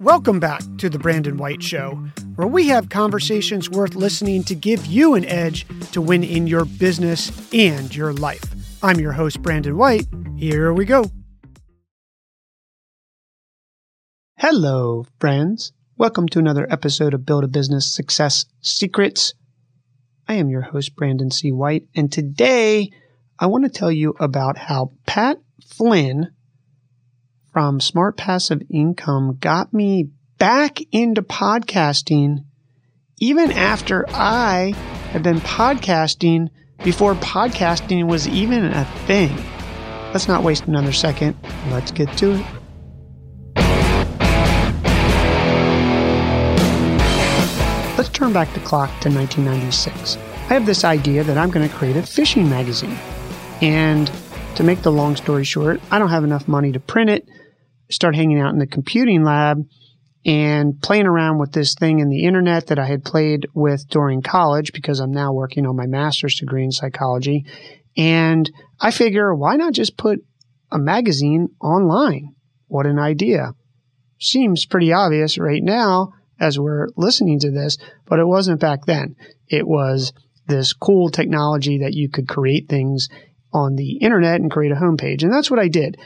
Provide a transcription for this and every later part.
Welcome back to The Brandon White Show, where we have conversations worth listening to give you an edge to win in your business and your life. I'm your host, Brandon White. Here we go. Hello, friends. Welcome to another episode of Build a Business Success Secrets. I am your host, Brandon C. White, and today I want to tell you about how Pat Flynn from Smart Passive Income got me back into podcasting even after I had been podcasting before podcasting was even a thing. Let's not waste another second. Let's get to it. Let's turn back the clock to 1996. I have this idea that I'm going to create a fishing magazine. And to make the long story short, I don't have enough money to print it. Start hanging out in the computing lab and playing around with this thing in the internet that I had played with during college because I'm now working on my master's degree in psychology. And I figure, why not just put a magazine online? What an idea. Seems pretty obvious right now as we're listening to this, but it wasn't back then. It was this cool technology that you could create things on the internet and create a homepage. And that's what I did.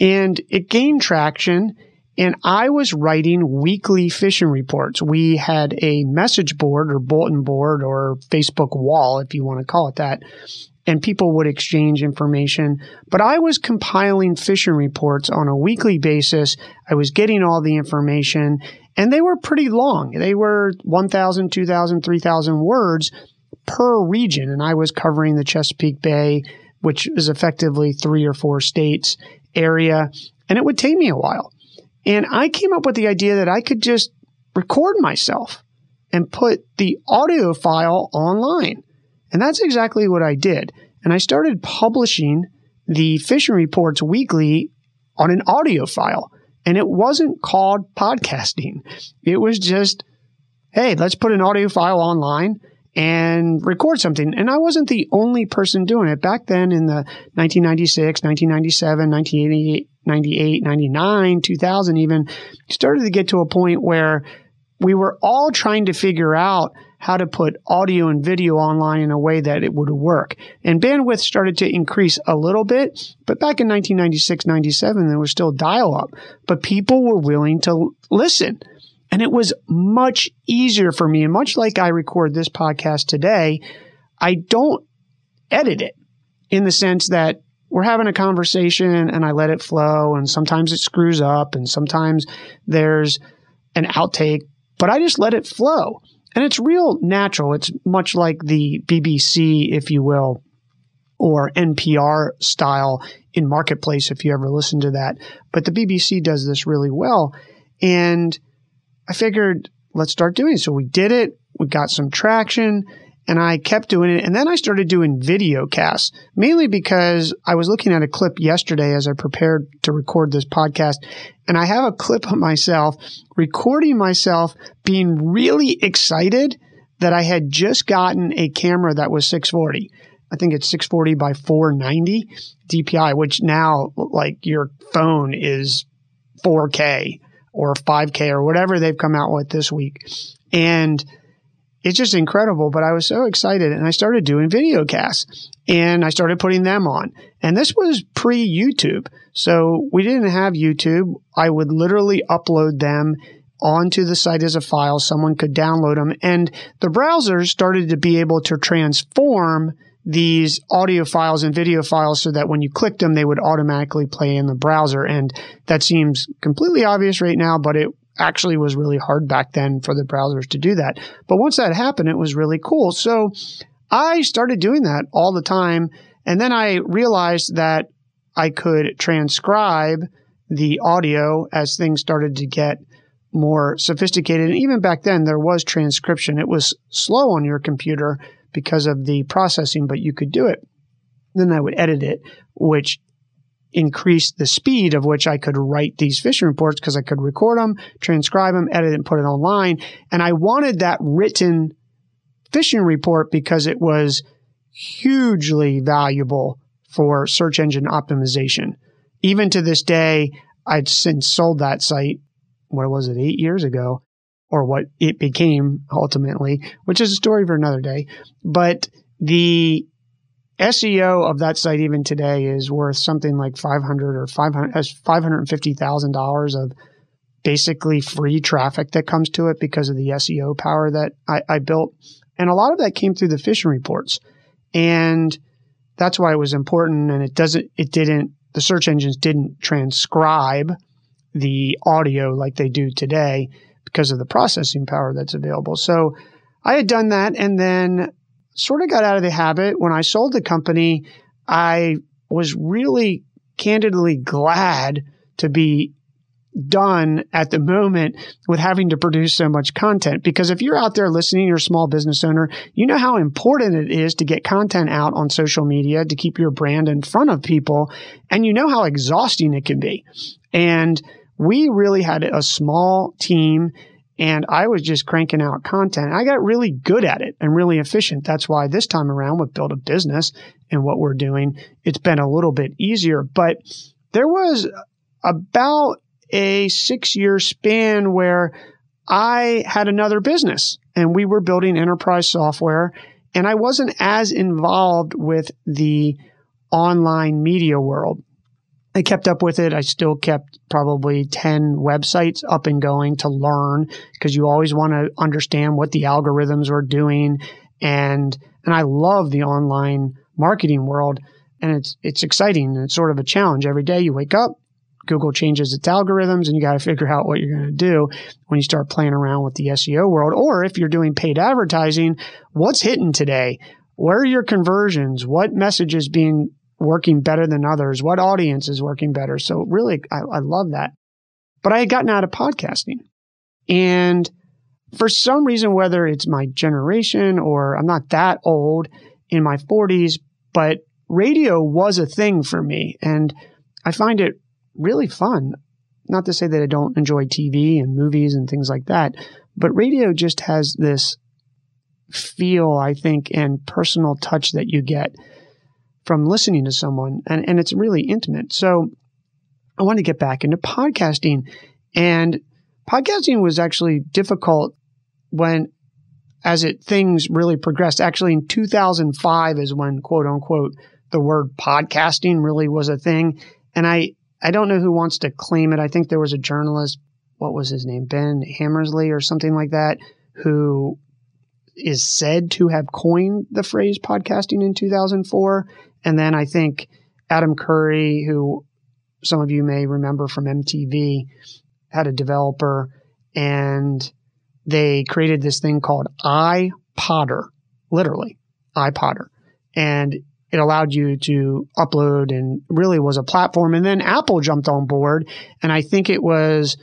And it gained traction. And I was writing weekly fishing reports. We had a message board or bulletin board or Facebook wall, if you want to call it that. And people would exchange information. But I was compiling fishing reports on a weekly basis. I was getting all the information and they were pretty long. They were 1,000, 2,000, 3,000 words per region. And I was covering the Chesapeake Bay, which is effectively three or four states area. And it would take me a while. And I came up with the idea that I could just record myself and put the audio file online. And that's exactly what I did. And I started publishing the fishing reports weekly on an audio file. And it wasn't called podcasting. It was just, hey, let's put an audio file online and record something. And I wasn't the only person doing it. Back then in the 1996, 1997, 1988, 98, 99, 2000 even, started to get to a point where we were all trying to figure out how to put audio and video online in a way that it would work. And bandwidth started to increase a little bit, but back in 1996, 97, there was still dial up, but people were willing to listen. And it was much easier for me. And much like I record this podcast today, I don't edit it in the sense that we're having a conversation and I let it flow. And sometimes it screws up and sometimes there's an outtake, but I just let it flow. And it's real natural. It's much like the BBC, if you will, or NPR style in Marketplace, if you ever listen to that. But the BBC does this really well. And I figured let's start doing it. So we did it. We got some traction and I kept doing it. And then I started doing video casts, mainly because I was looking at a clip yesterday as I prepared to record this podcast. And I have a clip of myself recording myself being really excited that I had just gotten a camera that was 640. I think it's 640 by 490 DPI, which now, like your phone is 4K or 5K or whatever they've come out with this week. And it's just incredible. But I was so excited and I started doing video casts and I started putting them on. And this was pre YouTube. So we didn't have YouTube. I would literally upload them onto the site as a file. Someone could download them. And the browsers started to be able to transform these audio files and video files so that when you clicked them, they would automatically play in the browser. And that seems completely obvious right now, but it actually was really hard back then for the browsers to do that. But once that happened, it was really cool. So I started doing that all the time. And then I realized that I could transcribe the audio as things started to get more sophisticated. And even back then, there was transcription. It was slow on your computer because of the processing, but you could do it. Then I would edit it, which increased the speed of which I could write these fishing reports because I could record them, transcribe them, edit and put it online. And I wanted that written fishing report because it was hugely valuable for search engine optimization. Even to this day, I'd since sold that site what was it, eight years ago, or what it became ultimately, which is a story for another day. But the SEO of that site even today is worth something like 500 or 500 has $550,000 of basically free traffic that comes to it because of the SEO power that I, I built. And a lot of that came through the fishing reports. And that's why it was important. And it doesn't, it didn't, the search engines didn't transcribe the audio like they do today because of the processing power that's available. So I had done that and then sort of got out of the habit. When I sold the company, I was really candidly glad to be done at the moment with having to produce so much content. Because if you're out there listening, you're a small business owner, you know how important it is to get content out on social media to keep your brand in front of people. And you know how exhausting it can be. And we really had a small team and I was just cranking out content. I got really good at it and really efficient. That's why this time around with Build a Business and what we're doing, it's been a little bit easier. But there was about a six year span where I had another business and we were building enterprise software and I wasn't as involved with the online media world. I kept up with it. I still kept probably 10 websites up and going to learn because you always want to understand what the algorithms are doing. And, and I love the online marketing world and it's, it's exciting. and It's sort of a challenge. Every day you wake up, Google changes its algorithms and you got to figure out what you're going to do when you start playing around with the SEO world. Or if you're doing paid advertising, what's hitting today? Where are your conversions? What message is being working better than others? What audience is working better? So really, I, I love that. But I had gotten out of podcasting and for some reason, whether it's my generation or I'm not that old in my 40s, but radio was a thing for me. And I find it really fun. Not to say that I don't enjoy TV and movies and things like that, but radio just has this feel, I think, and personal touch that you get from listening to someone, and, and it's really intimate. So I wanted to get back into podcasting, and podcasting was actually difficult when as it things really progressed. Actually, in 2005 is when quote unquote the word podcasting really was a thing, and I I don't know who wants to claim it. I think there was a journalist, what was his name, Ben Hammersley or something like that, who is said to have coined the phrase podcasting in 2004. And then I think Adam Curry, who some of you may remember from MTV, had a developer and they created this thing called iPodder, literally iPodder. And it allowed you to upload and really was a platform. And then Apple jumped on board. And I think it was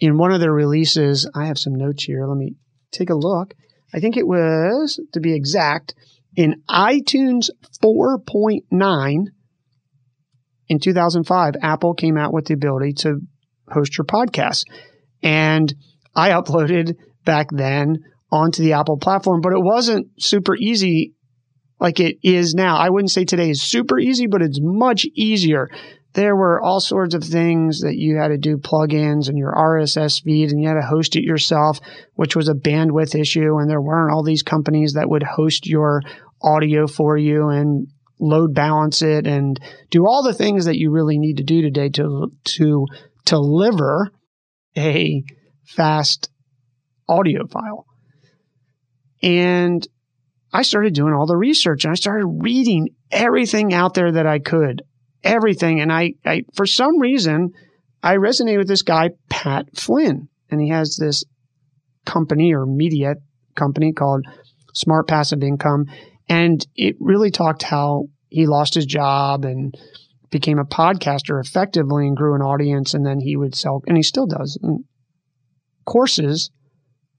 in one of their releases. I have some notes here. Let me take a look. I think it was, to be exact, in iTunes 4.9 in 2005, Apple came out with the ability to host your podcast. And I uploaded back then onto the Apple platform, but it wasn't super easy like it is now. I wouldn't say today is super easy, but it's much easier. There were all sorts of things that you had to do plugins and your RSS feed and you had to host it yourself, which was a bandwidth issue. And there weren't all these companies that would host your audio for you and load balance it and do all the things that you really need to do today to, to, to deliver a fast audio file. And I started doing all the research and I started reading everything out there that I could, everything. And I, I, for some reason, I resonated with this guy, Pat Flynn, and he has this company or media company called Smart Passive Income. And it really talked how he lost his job and became a podcaster effectively and grew an audience. And then he would sell, and he still does, mm, courses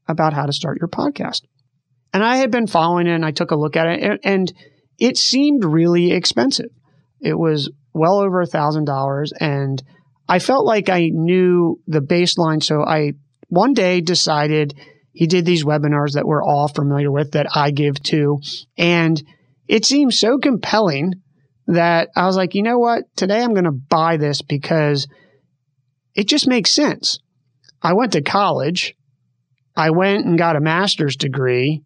about how to start your podcast. And I had been following it and I took a look at it and it seemed really expensive. It was well over a thousand dollars and I felt like I knew the baseline. So I one day decided he did these webinars that we're all familiar with that I give to. And it seemed so compelling that I was like, you know what? Today I'm going to buy this because it just makes sense. I went to college. I went and got a master's degree,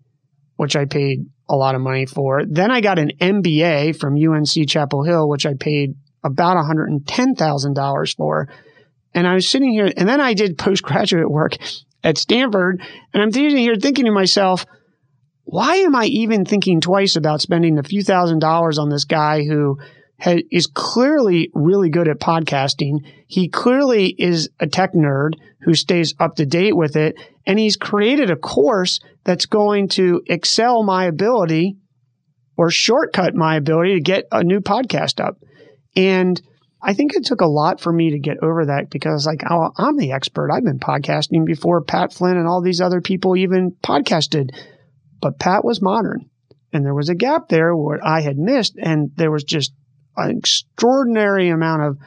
which I paid a lot of money for. Then I got an MBA from UNC Chapel Hill, which I paid about $110,000 for. And I was sitting here, and then I did postgraduate work at Stanford. And I'm sitting here thinking to myself, why am I even thinking twice about spending a few thousand dollars on this guy who ha- is clearly really good at podcasting? He clearly is a tech nerd who stays up to date with it. And he's created a course that's going to excel my ability or shortcut my ability to get a new podcast up. And I think it took a lot for me to get over that because, like, oh, I'm the expert. I've been podcasting before Pat Flynn and all these other people even podcasted. But Pat was modern. And there was a gap there where I had missed. And there was just an extraordinary amount of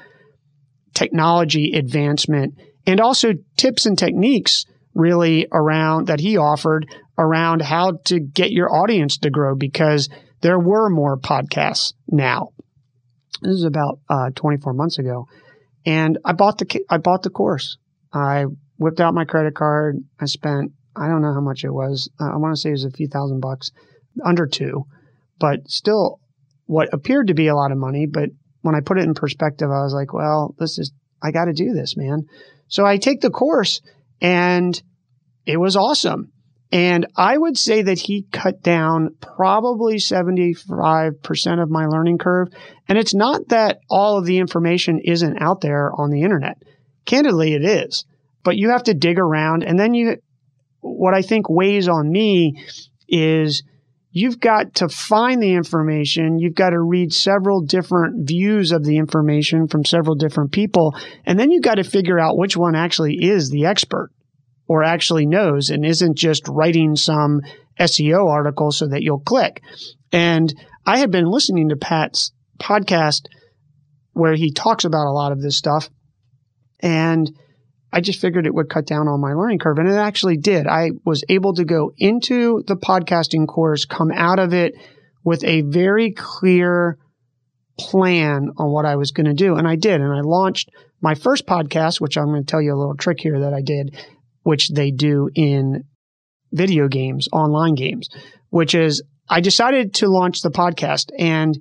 technology advancement and also tips and techniques really around that he offered around how to get your audience to grow because there were more podcasts now. This is about uh, 24 months ago, and I bought the I bought the course. I whipped out my credit card. I spent I don't know how much it was. Uh, I want to say it was a few thousand bucks, under two, but still what appeared to be a lot of money. But when I put it in perspective, I was like, well, this is I got to do this, man. So I take the course, and it was awesome. And I would say that he cut down probably 75% of my learning curve. And it's not that all of the information isn't out there on the internet. Candidly, it is. But you have to dig around. And then you, what I think weighs on me is you've got to find the information. You've got to read several different views of the information from several different people. And then you've got to figure out which one actually is the expert or actually knows and isn't just writing some SEO article so that you'll click. And I had been listening to Pat's podcast where he talks about a lot of this stuff. And I just figured it would cut down on my learning curve. And it actually did. I was able to go into the podcasting course, come out of it with a very clear plan on what I was going to do. And I did. And I launched my first podcast, which I'm going to tell you a little trick here that I did which they do in video games, online games, which is I decided to launch the podcast. And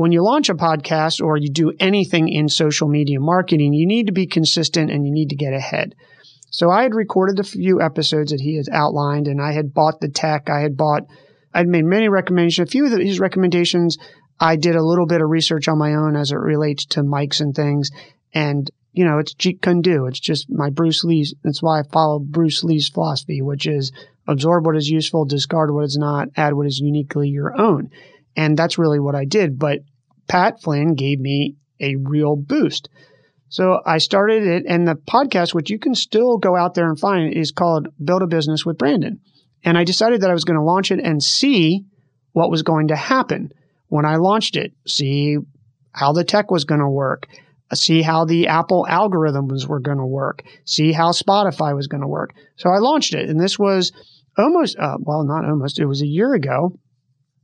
when you launch a podcast or you do anything in social media marketing, you need to be consistent and you need to get ahead. So I had recorded a few episodes that he has outlined and I had bought the tech. I had bought, I'd made many recommendations. A few of his recommendations, I did a little bit of research on my own as it relates to mics and things. And you know, it's Jeet Kune Do. It's just my Bruce Lee's. That's why I follow Bruce Lee's philosophy, which is absorb what is useful, discard what is not, add what is uniquely your own. And that's really what I did. But Pat Flynn gave me a real boost. So I started it, and the podcast, which you can still go out there and find, is called Build a Business with Brandon. And I decided that I was going to launch it and see what was going to happen when I launched it, see how the tech was going to work, see how the Apple algorithms were going to work, see how Spotify was going to work. So I launched it, and this was almost, uh, well, not almost, it was a year ago,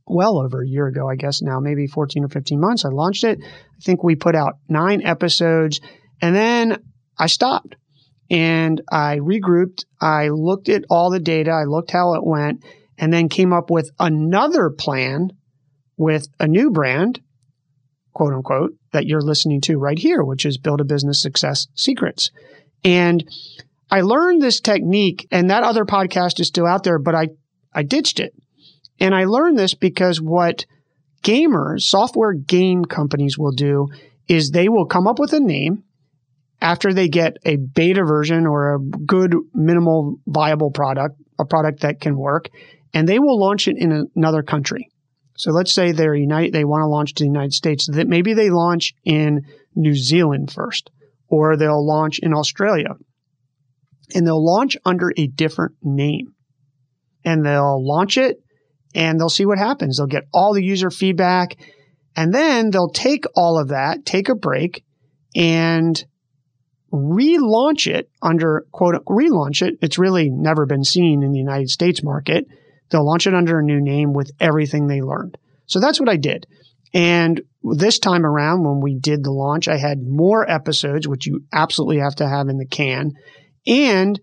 well over a year ago, I guess now, maybe 14 or 15 months. I launched it. I think we put out nine episodes, and then I stopped and I regrouped. I looked at all the data, I looked how it went, and then came up with another plan with a new brand quote unquote, that you're listening to right here, which is Build a Business Success Secrets. And I learned this technique, and that other podcast is still out there, but I, I ditched it. And I learned this because what gamers, software game companies will do is they will come up with a name after they get a beta version or a good minimal viable product, a product that can work, and they will launch it in another country. So let's say they're United, they want to launch to the United States. That maybe they launch in New Zealand first, or they'll launch in Australia, and they'll launch under a different name, and they'll launch it, and they'll see what happens. They'll get all the user feedback, and then they'll take all of that, take a break, and relaunch it under quote relaunch it. It's really never been seen in the United States market They'll launch it under a new name with everything they learned. So that's what I did. And this time around, when we did the launch, I had more episodes, which you absolutely have to have in the can. And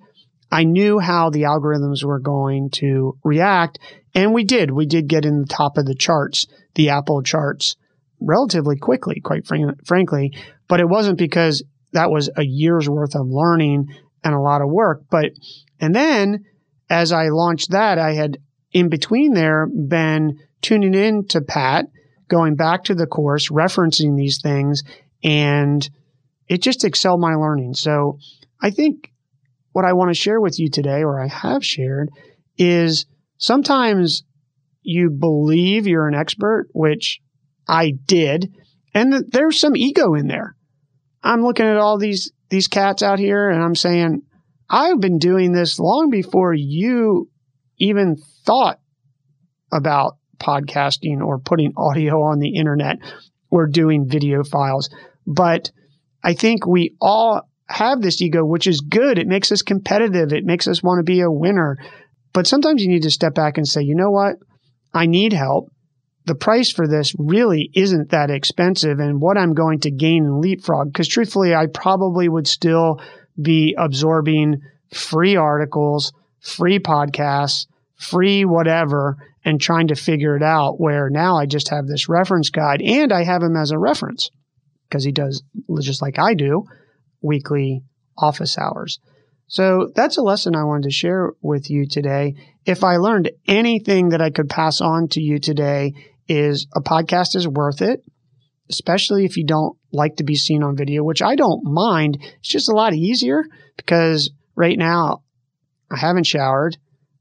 I knew how the algorithms were going to react. And we did. We did get in the top of the charts, the Apple charts, relatively quickly, quite fr- frankly. But it wasn't because that was a year's worth of learning and a lot of work. But, and then as I launched that, I had in between there been tuning in to Pat, going back to the course, referencing these things, and it just excelled my learning. So I think what I want to share with you today, or I have shared, is sometimes you believe you're an expert, which I did, and there's some ego in there. I'm looking at all these these cats out here and I'm saying, I've been doing this long before you even thought about podcasting or putting audio on the internet or doing video files. But I think we all have this ego, which is good. It makes us competitive. It makes us want to be a winner. But sometimes you need to step back and say, you know what? I need help. The price for this really isn't that expensive and what I'm going to gain in leapfrog. Because truthfully, I probably would still be absorbing free articles, free podcasts, free whatever, and trying to figure it out. Where now I just have this reference guide and I have him as a reference because he does just like I do weekly office hours. So that's a lesson I wanted to share with you today. If I learned anything that I could pass on to you today is a podcast is worth it, especially if you don't like to be seen on video, which I don't mind. It's just a lot easier because right now I haven't showered.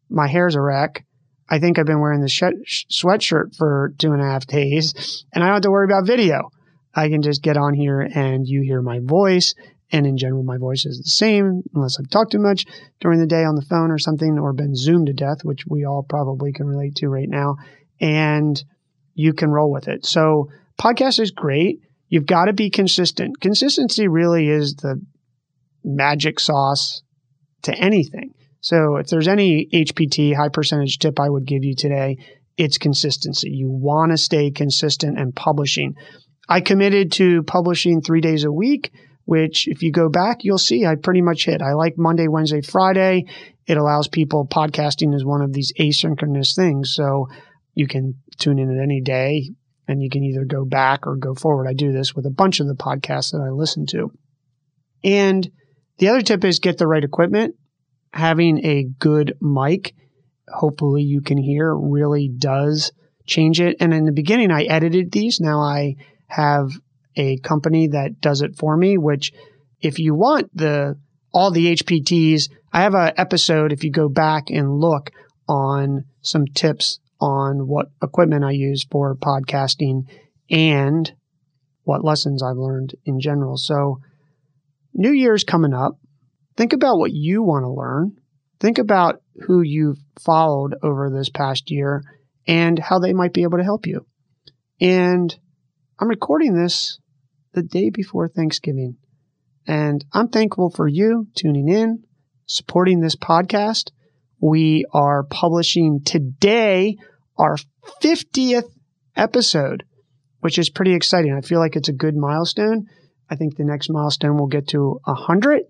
My hair's a wreck. I think I've been wearing the sh- sweatshirt for two and a half days and I don't have to worry about video. I can just get on here and you hear my voice. And in general, my voice is the same unless I've talked too much during the day on the phone or something or been zoomed to death, which we all probably can relate to right now. And you can roll with it. So podcast is great. You've got to be consistent. Consistency really is the magic sauce to anything. So if there's any HPT high percentage tip I would give you today, it's consistency. You want to stay consistent and publishing. I committed to publishing three days a week, which if you go back, you'll see I pretty much hit. I like Monday, Wednesday, Friday. It allows people podcasting is one of these asynchronous things. So you can tune in at any day and you can either go back or go forward. I do this with a bunch of the podcasts that I listen to. And the other tip is get the right equipment. Having a good mic, hopefully you can hear, really does change it. And in the beginning, I edited these. Now I have a company that does it for me, which if you want the all the HPTs, I have an episode if you go back and look on some tips on what equipment I use for podcasting and what lessons I've learned in general. So New Year's coming up. Think about what you want to learn. Think about who you've followed over this past year and how they might be able to help you. And I'm recording this the day before Thanksgiving. And I'm thankful for you tuning in, supporting this podcast. We are publishing today our 50th episode, which is pretty exciting. I feel like it's a good milestone. I think the next milestone will get to 100.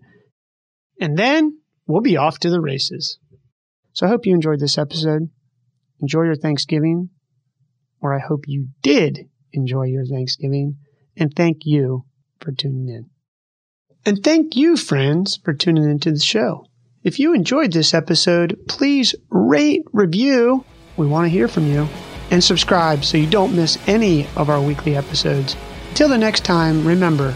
And then we'll be off to the races. So I hope you enjoyed this episode. Enjoy your Thanksgiving, or I hope you did enjoy your Thanksgiving. And thank you for tuning in. And thank you, friends, for tuning into the show. If you enjoyed this episode, please rate, review. We want to hear from you. And subscribe so you don't miss any of our weekly episodes. Until the next time, remember,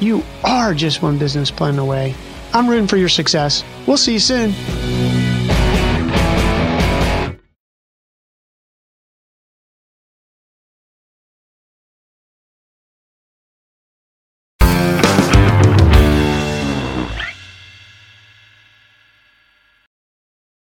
you are just one business plan away. I'm rooting for your success. We'll see you soon.